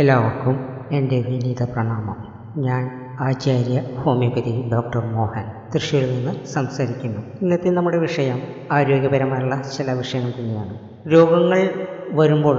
എല്ലാവർക്കും എന്റെ വിനീത പ്രണാമം. ഞാൻ ആചാര്യ ഹോമിയോപ്പതി ഡോക്ടർ മോഹൻ തൃശ്ശൂരിൽ നിന്ന് സംസാരിക്കുന്നു. ഇന്നത്തെ നമ്മുടെ വിഷയം ആരോഗ്യപരമായുള്ള ചില വിഷയങ്ങൾ തന്നെയാണ്. രോഗങ്ങൾ വരുമ്പോൾ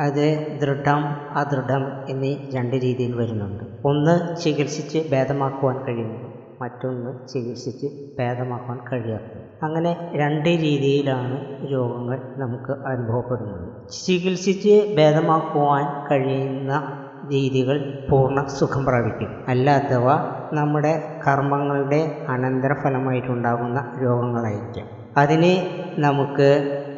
അത് ദൃഢം അദൃഢം എന്നീ രണ്ട് രീതിയിൽ വരുന്നുണ്ട്. ഒന്ന് ചികിത്സിച്ച് ഭേദമാക്കുവാൻ കഴിയുന്നത് മറ്റൊന്ന് ചികിത്സിച്ച് ഭേദമാക്കാൻ കഴിയാത്തത്. അങ്ങനെ രണ്ട് രീതിയിലാണ് രോഗങ്ങൾ നമുക്ക് അനുഭവപ്പെടുന്നത്. ചികിത്സിച്ച് ഭേദമാക്കുവാൻ കഴിയുന്ന രീതികൾ പൂർണ സുഖം പ്രാപിക്കും. അല്ലാത്തവ നമ്മുടെ കർമ്മങ്ങളുടെ അനന്തരഫലമായിട്ടുണ്ടാകുന്ന രോഗങ്ങളായിരിക്കാം. അതിന് നമുക്ക്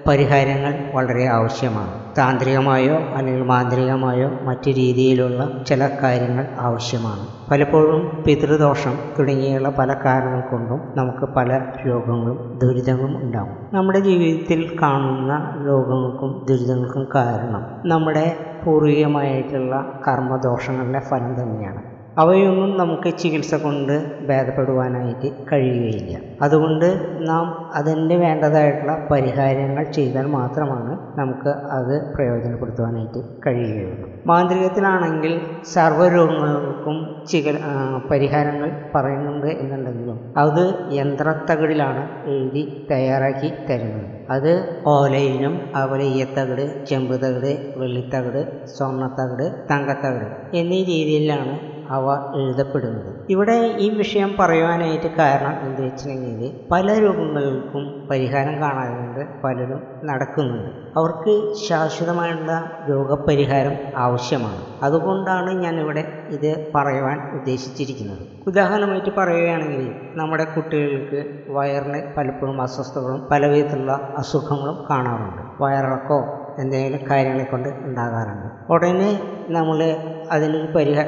പരിഹാരങ്ങൾ വളരെ ആവശ്യമാണ്. താന്ത്രികമായോ അല്ലെങ്കിൽ മാന്ത്രികമായോ മറ്റു രീതിയിലുള്ള ചില കാര്യങ്ങൾ ആവശ്യമാണ്. പലപ്പോഴും പിതൃദോഷം തുടങ്ങിയുള്ള പല കാരണങ്ങൾ കൊണ്ടും നമുക്ക് പല രോഗങ്ങളും ദുരിതങ്ങളും ഉണ്ടാകും. നമ്മുടെ ജീവിതത്തിൽ കാണുന്ന രോഗങ്ങൾക്കും ദുരിതങ്ങൾക്കും കാരണം നമ്മുടെ പൂർവികമായിട്ടുള്ള കർമ്മദോഷങ്ങളുടെ ഫലം തന്നെയാണ്. അവയൊന്നും നമുക്ക് ചികിത്സ കൊണ്ട് ഭേദപ്പെടുവാനായിട്ട് കഴിയുകയില്ല. അതുകൊണ്ട് നാം അതിന് വേണ്ടതായിട്ടുള്ള പരിഹാരങ്ങൾ ചെയ്താൽ മാത്രമാണ് നമുക്ക് അത് പ്രയോജനപ്പെടുത്തുവാനായിട്ട് കഴിയുകയുള്ളൂ. മാന്ത്രികത്തിലാണെങ്കിൽ സർവരോഗങ്ങൾക്കും ചിക പരിഹാരങ്ങൾ പറയുന്നുണ്ട് എന്നുണ്ടെങ്കിലും അത് യന്ത്രത്തകിടിലാണ് എഴുതി തയ്യാറാക്കി തരുന്നത്. അത് ഓലയിലും അതുപോലെ ഈയത്തകിട് ചെമ്പ് തകിട് വെള്ളിത്തകിട് സ്വർണത്തകിട് തങ്കത്തകിട് എന്നീ രീതിയിലാണ് അവ എഴുതപ്പെടുന്നത്. ഇവിടെ ഈ വിഷയം പറയുവാനായിട്ട് കാരണം എന്ത് വെച്ചിട്ടുണ്ടെങ്കിൽ പല രോഗങ്ങൾക്കും പരിഹാരം കാണാറുണ്ട് പലരും നടക്കുന്നുണ്ട്. അവർക്ക് ശാശ്വതമായുള്ള രോഗപരിഹാരം ആവശ്യമാണ്. അതുകൊണ്ടാണ് ഞാനിവിടെ ഇത് പറയുവാൻ ഉദ്ദേശിച്ചിരിക്കുന്നത്. ഉദാഹരണമായിട്ട് പറയുകയാണെങ്കിൽ നമ്മുടെ കുട്ടികൾക്ക് വയറിന് പലപ്പോഴും അസ്വസ്ഥതകളും പലവിധത്തിലുള്ള അസുഖങ്ങളും കാണാറുണ്ട്. വയറിളക്കോ എന്തെങ്കിലും കാര്യങ്ങളെ കൊണ്ട് ഉണ്ടാകാറുണ്ട്. ഉടനെ നമ്മൾ അതിനൊരു പരിഹാര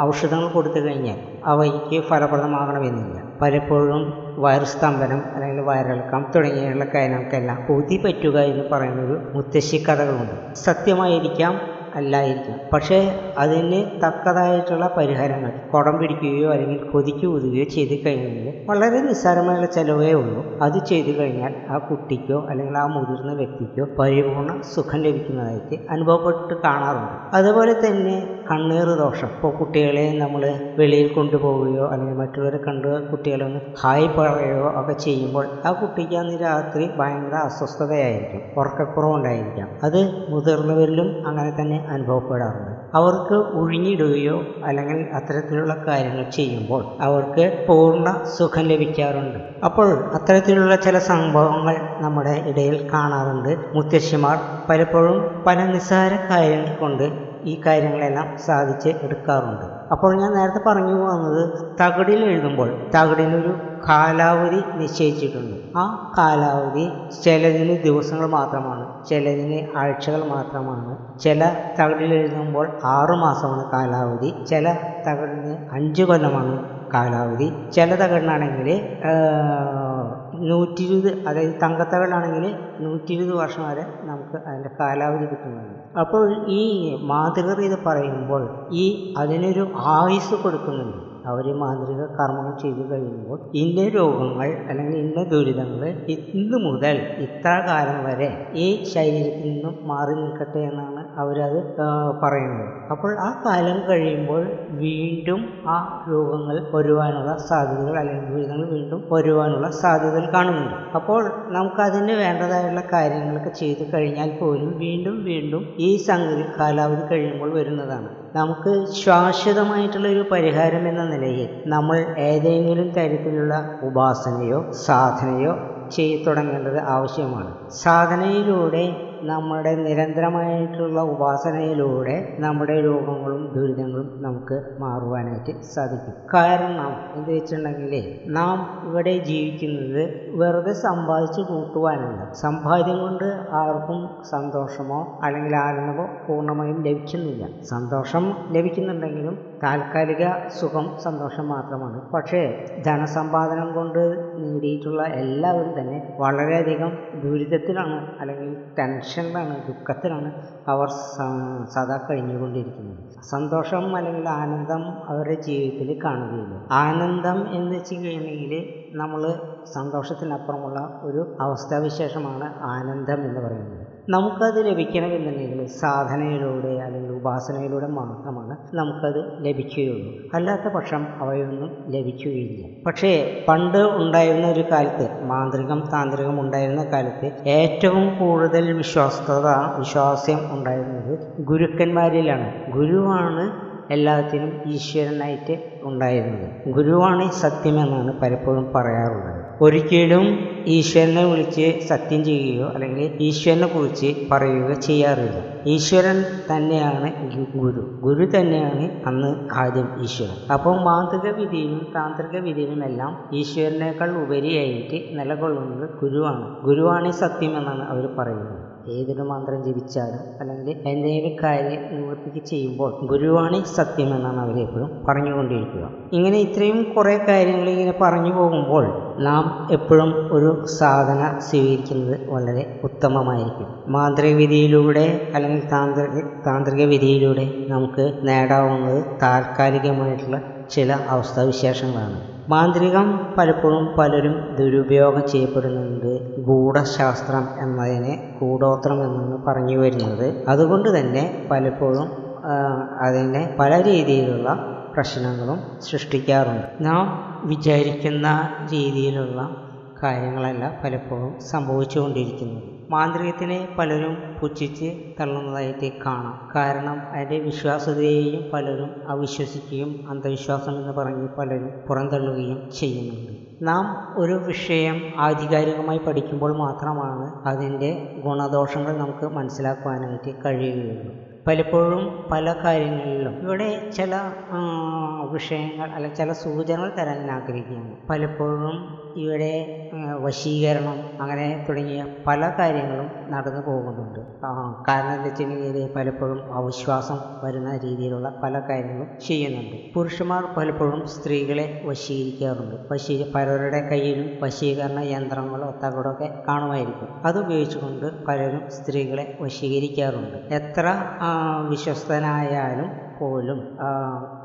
ഔഷധങ്ങൾ കൊടുത്തു കഴിഞ്ഞാൽ അവയ്ക്ക് ഫലപ്രദമാകണമെന്നില്ല. പലപ്പോഴും വയറു സ്തംഭനം അല്ലെങ്കിൽ വയറിളക്കം തുടങ്ങിയുള്ള കാര്യങ്ങൾക്കെല്ലാം കൊതി പറ്റുക എന്ന് പറയുന്നൊരു മുത്തശ്ശി കഥകളുണ്ട്. സത്യമായിരിക്കാം അല്ലായിരിക്കാം. പക്ഷേ അതിന് തക്കതായിട്ടുള്ള പരിഹാരങ്ങൾ കുടം പിടിക്കുകയോ അല്ലെങ്കിൽ കൊതിക്ക് ഊതുകയോ ചെയ്ത് കഴിഞ്ഞാൽ വളരെ നിസ്സാരമായുള്ള ചിലവേ ഉള്ളൂ. അത് ചെയ്തു കഴിഞ്ഞാൽ ആ കുട്ടിക്കോ അല്ലെങ്കിൽ ആ മുതിർന്ന വ്യക്തിക്കോ പരിപൂർണ സുഖം ലഭിക്കുന്നതായിട്ട് അനുഭവപ്പെട്ട് കാണാറുണ്ട്. അതുപോലെ തന്നെ കണ്ണീർ ദോഷം. ഇപ്പോൾ കുട്ടികളെ നമ്മൾ വെളിയിൽ കൊണ്ടുപോവുകയോ അല്ലെങ്കിൽ മറ്റുള്ളവരെ കണ്ട് കുട്ടികളെ ഒന്ന് ഹായ് പറയുകയോ ഒക്കെ ചെയ്യുമ്പോൾ ആ കുട്ടിക്ക് അന്ന് രാത്രി ഭയങ്കര അസ്വസ്ഥതയായിരിക്കും. ഉറക്കക്കുറവുണ്ടായിരിക്കാം. അത് മുതിർന്നവരിലും അങ്ങനെ തന്നെ അനുഭവപ്പെടാറുണ്ട്. അവർക്ക് ഒഴിഞ്ഞിടുകയോ അല്ലെങ്കിൽ അത്തരത്തിലുള്ള കാര്യങ്ങൾ ചെയ്യുമ്പോൾ അവർക്ക് പൂർണ സുഖം ലഭിക്കാറുണ്ട്. അപ്പോൾ അത്തരത്തിലുള്ള ചില സംഭവങ്ങൾ നമ്മുടെ ഇടയിൽ കാണാറുണ്ട്. മുത്തശ്ശിമാർ പലപ്പോഴും പല നിസ്സാര കാര്യങ്ങൾ കൊണ്ട് ഈ കാര്യങ്ങളെല്ലാം സാധിച്ച് എടുക്കാറുണ്ട്. അപ്പോൾ ഞാൻ നേരത്തെ പറഞ്ഞു പോകുന്നത് തകിടിൽ എഴുതുമ്പോൾ തകിടിലൊരു കാലാവധി നിശ്ചയിച്ചിട്ടുണ്ട്. ആ കാലാവധി ചിലതിന് ദിവസങ്ങൾ മാത്രമാണ് ചിലതിന് ആഴ്ചകൾ മാത്രമാണ്. ചില തകിടിൽ എഴുതുമ്പോൾ ആറുമാസമാണ് കാലാവധി ചില തകിടിന് അഞ്ച് കൊല്ലമാണ് കാലാവധി. ചില തകിടിനാണെങ്കിൽ നൂറ്റി ഇരുപത് അതായത് തങ്കത്തകിടാണെങ്കിൽ നൂറ്റി ഇരുപത് വർഷം വരെ നമുക്ക് അതിന്റെ കാലാവധി കിട്ടുന്നുണ്ട്. അപ്പോൾ ഈ മാതൃകത പറയുമ്പോൾ ഈ അതിനൊരു ആയുസ് കൊടുക്കുന്നുണ്ട്. അവർ മാന്ത്രിക കർമ്മങ്ങൾ ചെയ്തു കഴിയുമ്പോൾ ഇന്ന രോഗങ്ങൾ അല്ലെങ്കിൽ ഇന്ന ദുരിതങ്ങൾ ഇന്ന് മുതൽ ഇത്ര കാലം വരെ ഈ ശരീരത്തിൽ നിന്നും മാറി നിൽക്കട്ടെ എന്നാണ് അവരത് പറയുന്നത്. അപ്പോൾ ആ കാലം കഴിയുമ്പോൾ വീണ്ടും ആ രോഗങ്ങൾ വരുവാനുള്ള സാധ്യതകൾ അല്ലെങ്കിൽ ദുരിതങ്ങൾ വീണ്ടും വരുവാനുള്ള സാധ്യതകൾ കാണുന്നുണ്ട്. അപ്പോൾ നമുക്കതിന് വേണ്ടതായുള്ള കാര്യങ്ങളൊക്കെ ചെയ്തു കഴിഞ്ഞാൽ പോലും വീണ്ടും വീണ്ടും ഈ സംഗതി കാലാവധി കഴിയുമ്പോൾ വരുന്നതാണ്. നമുക്ക് ശാശ്വതമായിട്ടുള്ള ഒരു പരിഹാരം എന്ന നിലയിൽ നമ്മൾ ഏതെങ്കിലും തരത്തിലുള്ള ഉപാസനയോ സാധനയോ ചെയ്തു തുടങ്ങേണ്ടത് ആവശ്യമാണ്. സാധനയിലൂടെ നമ്മുടെ നിരന്തരമായിട്ടുള്ള ഉപാസനയിലൂടെ നമ്മുടെ രോഗങ്ങളും ദുരിതങ്ങളും നമുക്ക് മാറുവാനായിട്ട് സാധിക്കും. കാരണം എന്ത് വെച്ചിട്ടുണ്ടെങ്കിൽ നാം ഇവിടെ ജീവിക്കുന്നത് വെറുതെ സമ്പാദിച്ച് കൂട്ടുവാനല്ല. സമ്പാദ്യം കൊണ്ട് ആർക്കും സന്തോഷമോ അല്ലെങ്കിൽ ആനന്ദമോ പൂർണമായും ലഭിക്കുന്നില്ല. സന്തോഷം ലഭിക്കുന്നുണ്ടെങ്കിലും താൽക്കാലിക സുഖം സന്തോഷം മാത്രമാണ്. പക്ഷേ ധനസമ്പാദനം കൊണ്ട് നേടിയിട്ടുള്ള എല്ലാവരും തന്നെ വളരെയധികം ദുരിതത്തിലാണ് അല്ലെങ്കിൽ ടെൻഷനിലാണ് ദുഃഖത്തിലാണ് അവർ സദാ കഴിഞ്ഞുകൊണ്ടിരിക്കുന്നത്. സന്തോഷം അല്ലെങ്കിൽ ആനന്ദം അവരുടെ ജീവിതത്തിൽ കാണുകയില്ല. ആനന്ദം എന്ന് വെച്ച് കഴിഞ്ഞെങ്കിൽ നമ്മൾ സന്തോഷത്തിനപ്പുറമുള്ള ഒരു അവസ്ഥാവിശേഷമാണ് ആനന്ദം എന്ന് പറയുന്നത്. നമുക്കത് ലഭിക്കണമെന്നുണ്ടെങ്കിൽ സാധനയിലൂടെ അല്ലെങ്കിൽ ഉപാസനയിലൂടെ മാത്രമാണ് നമുക്കത് ലഭിക്കുകയുള്ളൂ. അല്ലാത്ത പക്ഷം അവയൊന്നും ലഭിക്കുകയില്ല. പക്ഷേ പണ്ട് ഉണ്ടായിരുന്ന ഒരു കാലത്ത് മാന്ത്രികം താന്ത്രികം ഉണ്ടായിരുന്ന കാലത്ത് ഏറ്റവും കൂടുതൽ വിശ്വാസ്യത വിശ്വാസ്യം ഉണ്ടായിരുന്നത് ഗുരുക്കന്മാരിലാണ്. ഗുരുവാണ് എല്ലാത്തിനും ഈശ്വരനായിട്ട് ഉണ്ടായിരുന്നത്. ഗുരുവാണ് സത്യമെന്നാണ് പലപ്പോഴും പറയാറുള്ളത്. ഒരിക്കലും ഈശ്വരനെ വിളിച്ച് സത്യം ചെയ്യുകയോ അല്ലെങ്കിൽ ഈശ്വരനെ കുറിച്ച് പറയുകയോ ചെയ്യാറില്ല. ഈശ്വരൻ തന്നെയാണ് ഗുരു. ഗുരു തന്നെയാണ് അന്ന് ആദ്യം ഈശ്വരൻ. അപ്പോൾ മാന്ത്രിക വിധിയിലും താന്ത്രിക വിധിയിലും എല്ലാം ഈശ്വരനേക്കാൾ ഉപരിയായിട്ട് നിലകൊള്ളുന്നത് ഗുരുവാണ്. ഗുരുവാണ് സത്യം എന്നാണ് അവർ പറയുന്നത്. ഏതൊരു മന്ത്രം ജപിച്ചാലും അല്ലെങ്കിൽ എന്തെങ്കിലും കാര്യം നിവർത്തിക്ക് ചെയ്യുമ്പോൾ ഗുരുവാണ് സത്യം എന്നാണ് അവർ എപ്പോഴും പറഞ്ഞുകൊണ്ടിരിക്കുക. ഇങ്ങനെ ഇത്രയും കുറേ കാര്യങ്ങൾ ഇങ്ങനെ പറഞ്ഞു പോകുമ്പോൾ നാം എപ്പോഴും ഒരു സാധന സ്വീകരിക്കുന്നത് വളരെ ഉത്തമമായിരിക്കും. മാന്ത്രിക വിധിയിലൂടെ അല്ലെങ്കിൽ താന്ത്രിക താന്ത്രിക വിധിയിലൂടെ നമുക്ക് നേടാവുന്നത് താൽക്കാലികമായിട്ടുള്ള ചില അവസ്ഥാവിശേഷങ്ങളാണ്. മാന്ത്രികം പലപ്പോഴും പലരും ദുരുപയോഗം ചെയ്യപ്പെടുന്നുണ്ട്. ഗൂഢശാസ്ത്രം എന്നതിനെ ഗൂഢോത്രം എന്നാണ് പറഞ്ഞു വരുന്നത്. അതുകൊണ്ട് തന്നെ പലപ്പോഴും അതിനെ പല രീതിയിലുള്ള പ്രശ്നങ്ങളും സൃഷ്ടിക്കാറുണ്ട്. നാം വിചാരിക്കുന്ന രീതിയിലുള്ള കാര്യങ്ങളല്ല പലപ്പോഴും സംഭവിച്ചുകൊണ്ടിരിക്കുന്നത് മാന്ത്രികത്തിനെ പലരും പുച്ഛിച്ച് തള്ളുന്നതായിട്ട് കാണാം. കാരണം അതിന്റെ വിശ്വാസ്യതയെയും പലരും അവിശ്വസിക്കുകയും അന്ധവിശ്വാസം എന്ന് പറഞ്ഞ് പലരും പുറന്തള്ളുകയും ചെയ്യുന്നുണ്ട്. നാം ഒരു വിഷയം ആധികാരികമായി പഠിക്കുമ്പോൾ മാത്രമാണ് അതിന്റെ ഗുണദോഷങ്ങൾ നമുക്ക് മനസ്സിലാക്കുവാനായിട്ട് കഴിയുകയുള്ളൂ. പലപ്പോഴും പല കാര്യങ്ങളിലും ഇവിടെ ചില വിഷയങ്ങൾ അല്ല ചില സൂചനകൾ തരാൻ ആഗ്രഹിക്കുകയാണ് പലപ്പോഴും ഇവിടെ വശീകരണം അങ്ങനെ തുടങ്ങിയ പല കാര്യങ്ങളും നടന്നു പോകുന്നുണ്ട്. കാരണം എന്താ വെച്ചിട്ടുണ്ടെങ്കിൽ പലപ്പോഴും അവിശ്വാസം വരുന്ന രീതിയിലുള്ള പല കാര്യങ്ങളും ചെയ്യുന്നുണ്ട്. പുരുഷന്മാർ പലപ്പോഴും സ്ത്രീകളെ വശീകരിക്കാറുണ്ട്. വശീ പലരുടെ കയ്യിലും വശീകരണ യന്ത്രങ്ങളോ തകടൊക്കെ കാണുമായിരിക്കും. അതുപയോഗിച്ചുകൊണ്ട് പലരും സ്ത്രീകളെ വശീകരിക്കാറുണ്ട്. എത്ര വിശ്വസ്തനായാലും പോലും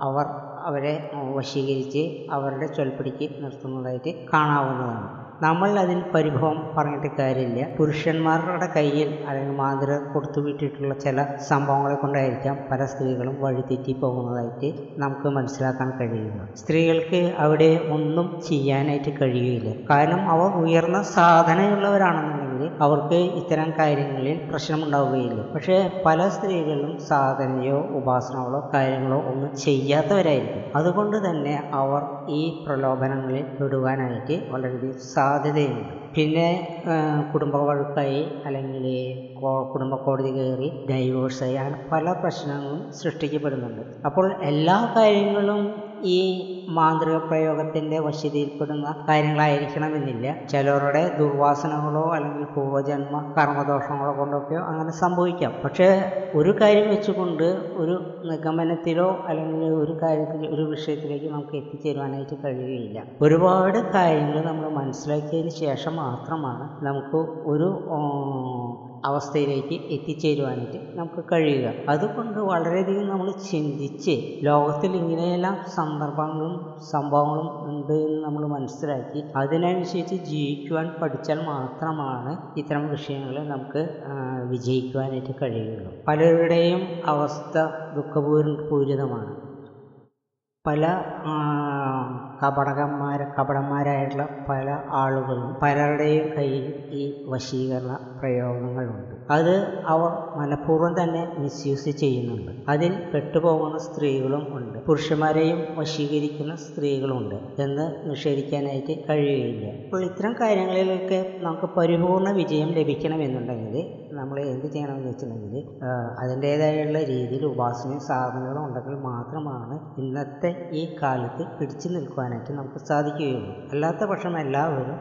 അവർ അവരെ വശീകരിച്ച് അവരുടെ ചൊൽപ്പിടിക്ക് നിർത്തുന്നതായിട്ട് കാണാവുന്നതാണ്. നമ്മൾ അതിൽ പരിഭവം പറഞ്ഞിട്ട് കാര്യമില്ല. പുരുഷന്മാരുടെ കയ്യിൽ അല്ലെങ്കിൽ മാതൃ കൊടുത്തു വിട്ടിട്ടുള്ള ചില സംഭവങ്ങളെ കൊണ്ടായിരിക്കാം പല സ്ത്രീകളും വഴിതെറ്റി പോകുന്നതായിട്ട് നമുക്ക് മനസ്സിലാക്കാൻ കഴിയുക സ്ത്രീകൾക്ക് അവിടെ ഒന്നും ചെയ്യാനായിട്ട് കഴിയുകയില്ല. കാരണം അവർ ഉയർന്ന സാധനയുള്ളവരാണെന്നുണ്ടെങ്കിൽ അവർക്ക് ഇത്തരം കാര്യങ്ങളിൽ പ്രശ്നമുണ്ടാവുകയില്ല. പക്ഷേ പല സ്ത്രീകളും സാധനയോ ഉപാസനകളോ കാര്യങ്ങളോ ഒന്നും ചെയ്യാത്തവരായിരിക്കും. അതുകൊണ്ട് തന്നെ അവർ ഈ പ്രലോഭനങ്ങളിൽ പെടുവാനായിട്ട് വളരെയധികം സാധ്യതയുണ്ട്. പിന്നെ കുടുംബ വഴക്കായി അല്ലെങ്കിൽ കുടുംബ കോടതി കയറി ഡൈവോഴ്സ് ആയി അങ്ങനെ പല പ്രശ്നങ്ങളും സൃഷ്ടിക്കപ്പെടുന്നുണ്ട്. അപ്പോൾ എല്ലാ കാര്യങ്ങളും ഈ മാന്ത്രിക പ്രയോഗത്തിന്റെ വശതയിൽപ്പെടുന്ന കാര്യങ്ങളായിരിക്കണമെന്നില്ല. ചിലരുടെ ദുർവാസനകളോ അല്ലെങ്കിൽ പൂർവജന്മ കർമ്മദോഷങ്ങളോ കൊണ്ടൊക്കെയോ അങ്ങനെ സംഭവിക്കാം. പക്ഷേ ഒരു കാര്യം വെച്ചുകൊണ്ട് ഒരു നിഗമനത്തിലോ അല്ലെങ്കിൽ ഒരു കാര്യത്തിൽ ഒരു വിഷയത്തിലേക്ക് നമുക്ക് എത്തിച്ചേരുവാനായിട്ട് കഴിയുകയില്ല. ഒരുപാട് കാര്യങ്ങൾ നമ്മൾ മനസ്സിലാക്കിയതിന് ശേഷം മാത്രമാണ് നമുക്ക് ഒരു അവസ്ഥയിലേക്ക് എത്തിച്ചേരുവാനായിട്ട് നമുക്ക് കഴിയുക. അതുകൊണ്ട് വളരെയധികം നമ്മൾ ചിന്തിച്ച് ലോകത്തിൽ ഇങ്ങനെയെല്ലാം സന്ദർഭങ്ങളും സംഭവങ്ങളും ഉണ്ട് എന്ന് നമ്മൾ മനസ്സിലാക്കി. അതിനനുസരിച്ച് ജീവിക്കുവാൻ പഠിച്ചാൽ മാത്രമാണ് ഇത്തരം വിഷയങ്ങൾ നമുക്ക് വിജയിക്കുവാനായിട്ട് കഴിയുള്ളൂ. പലരുടെയും അവസ്ഥ ദുഃഖപൂരിതമാണ്. പല കപടകന്മാർ കപടന്മാരായിട്ടുള്ള പല ആളുകളും പലരുടെയും കയ്യിൽ ഈ വശീകരണ പ്രയോഗങ്ങളുണ്ട്. അത് അവർ മനഃപൂർവം തന്നെ മിസ്യൂസ് ചെയ്യുന്നുണ്ട്. അതിൽ പെട്ടുപോകുന്ന സ്ത്രീകളും ഉണ്ട്. പുരുഷന്മാരെയും വശീകരിക്കുന്ന സ്ത്രീകളുണ്ട് എന്ന് നിഷേധിക്കാനായിട്ട് കഴിയുകയില്ല. അപ്പോൾ ഇത്തരം കാര്യങ്ങളിലൊക്കെ നമുക്ക് പരിപൂർണ വിജയം ലഭിക്കണമെന്നുണ്ടെങ്കിൽ നമ്മൾ എന്ത് ചെയ്യണമെന്ന് വെച്ചിട്ടുണ്ടെങ്കിൽ അതിന്റേതായുള്ള രീതിയിൽ ഉപാസനയും സാധനങ്ങളും ഉണ്ടെങ്കിൽ മാത്രമാണ് ഇന്നത്തെ ഈ കാലത്ത് പിടിച്ചു നിൽക്കുവാനായിട്ട് നമുക്ക് സാധിക്കുകയുള്ളൂ. അല്ലാത്ത പക്ഷം എല്ലാവരും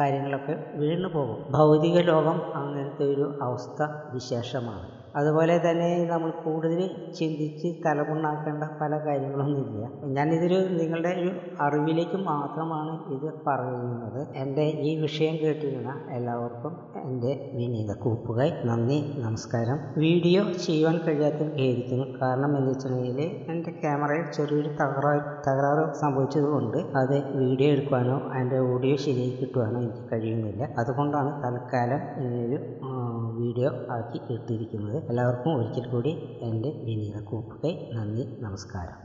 കാര്യങ്ങളൊക്കെ വീണു പോകും. ഭൗതിക ലോകം അങ്ങനത്തെ ഒരു അവസ്ഥ വിശേഷമാണ്. അതുപോലെ തന്നെ നമ്മൾ കൂടുതൽ ചിന്തിച്ച് തലമുണ്ടാക്കേണ്ട പല കാര്യങ്ങളൊന്നുമില്ല. ഞാനിതൊരു നിങ്ങളുടെ ഒരു അറിവിലേക്ക് മാത്രമാണ് ഇത് പറയുന്നത്. എന്റെ ഈ വിഷയം കേട്ടിരുന്ന എല്ലാവർക്കും എന്റെ വിനീത കൂപ്പുകായി നന്ദി നമസ്കാരം. വീഡിയോ ചെയ്യുവാൻ കഴിയാത്ത ഖേദിക്കുന്നു കാരണം എന്ന് വെച്ചിട്ടുണ്ടെങ്കിൽ എന്റെ ക്യാമറയിൽ ചെറിയൊരു തകരാറ് തകരാറ് സംഭവിച്ചതുകൊണ്ട് അത് വീഡിയോ എടുക്കുവാനോ അതിന്റെ ഓഡിയോ ശരിയായി കിട്ടുവാനോ എനിക്ക് കഴിയുന്നില്ല. അതുകൊണ്ടാണ് തൽക്കാലം ഇങ്ങനൊരു വീഡിയോ ആക്കി എടുത്തിരിക്കുന്നത് എല്ലാവർക്കും ഒരിക്കൽ കൂടി എന്റെ വിനീത കൂപ്പുകൈ. നന്ദി നമസ്കാരം.